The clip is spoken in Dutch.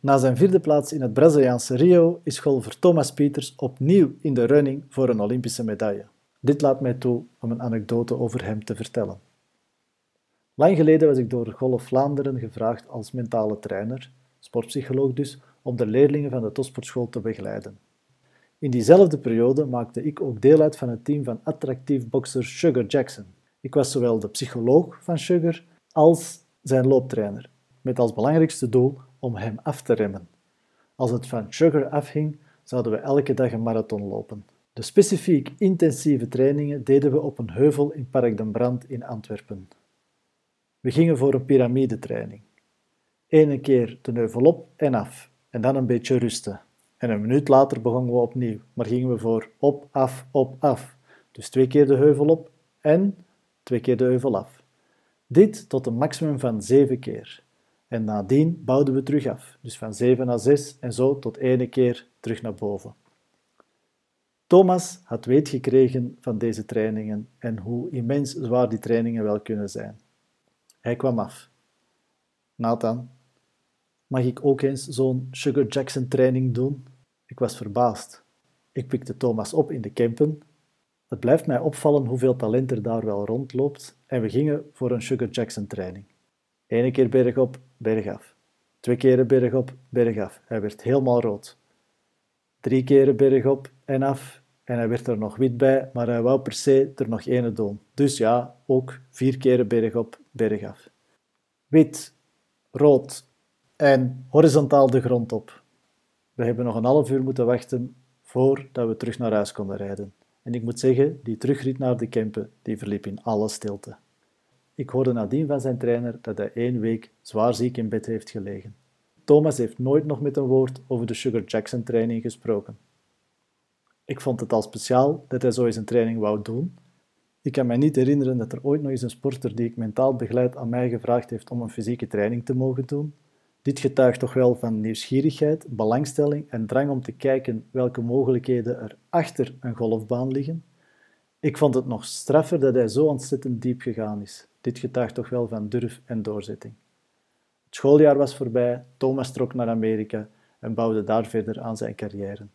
Na zijn vierde plaats in het Braziliaanse Rio is golfer Thomas Pieters opnieuw in de running voor een Olympische medaille. Dit laat mij toe om een anekdote over hem te vertellen. Lang geleden was ik door Golf Vlaanderen gevraagd als mentale trainer, sportpsycholoog dus, om de leerlingen van de topsportschool te begeleiden. In diezelfde periode maakte ik ook deel uit van het team van attractief bokser Sugar Jackson. Ik was zowel de psycholoog van Sugar als zijn looptrainer, met als belangrijkste doel om hem af te remmen. Als het van Sugar afhing, zouden we elke dag een marathon lopen. De specifiek intensieve trainingen deden we op een heuvel in Park den Brand in Antwerpen. We gingen voor een piramidetraining. Ene keer de heuvel op en af, en dan een beetje rusten. En een minuut later begonnen we opnieuw, maar gingen we voor op, af, op, af. Dus twee keer de heuvel op en twee keer de heuvel af. Dit tot een maximum van zeven keer. En nadien bouwden we terug af, dus van 7 naar 6 en zo tot ene keer terug naar boven. Thomas had weet gekregen van deze trainingen en hoe immens zwaar die trainingen wel kunnen zijn. Hij kwam af. Nathan, mag ik ook eens zo'n Sugar Jackson training doen? Ik was verbaasd. Ik pikte Thomas op in de Kempen. Het blijft mij opvallen hoeveel talent er daar wel rondloopt en we gingen voor een Sugar Jackson training. Eén keer bergop, bergaf. Twee keren bergop, bergaf. Hij werd helemaal rood. Drie keren bergop en af en hij werd er nog wit bij, maar hij wou per se er nog ene doen. Dus ja, ook vier keren bergop, bergaf. Wit, rood en horizontaal de grond op. We hebben nog een half uur moeten wachten voordat we terug naar huis konden rijden. En ik moet zeggen, die terugrit naar de Kempen, die verliep in alle stilte. Ik hoorde nadien van zijn trainer dat hij één week zwaar ziek in bed heeft gelegen. Thomas heeft nooit nog met een woord over de Sugar Jackson training gesproken. Ik vond het al speciaal dat hij zo eens een training wou doen. Ik kan mij niet herinneren dat er ooit nog eens een sporter die ik mentaal begeleid aan mij gevraagd heeft om een fysieke training te mogen doen. Dit getuigt toch wel van nieuwsgierigheid, belangstelling en drang om te kijken welke mogelijkheden er achter een golfbaan liggen. Ik vond het nog straffer dat hij zo ontzettend diep gegaan is. Dit getuigt toch wel van durf en doorzetting. Het schooljaar was voorbij, Thomas trok naar Amerika en bouwde daar verder aan zijn carrière.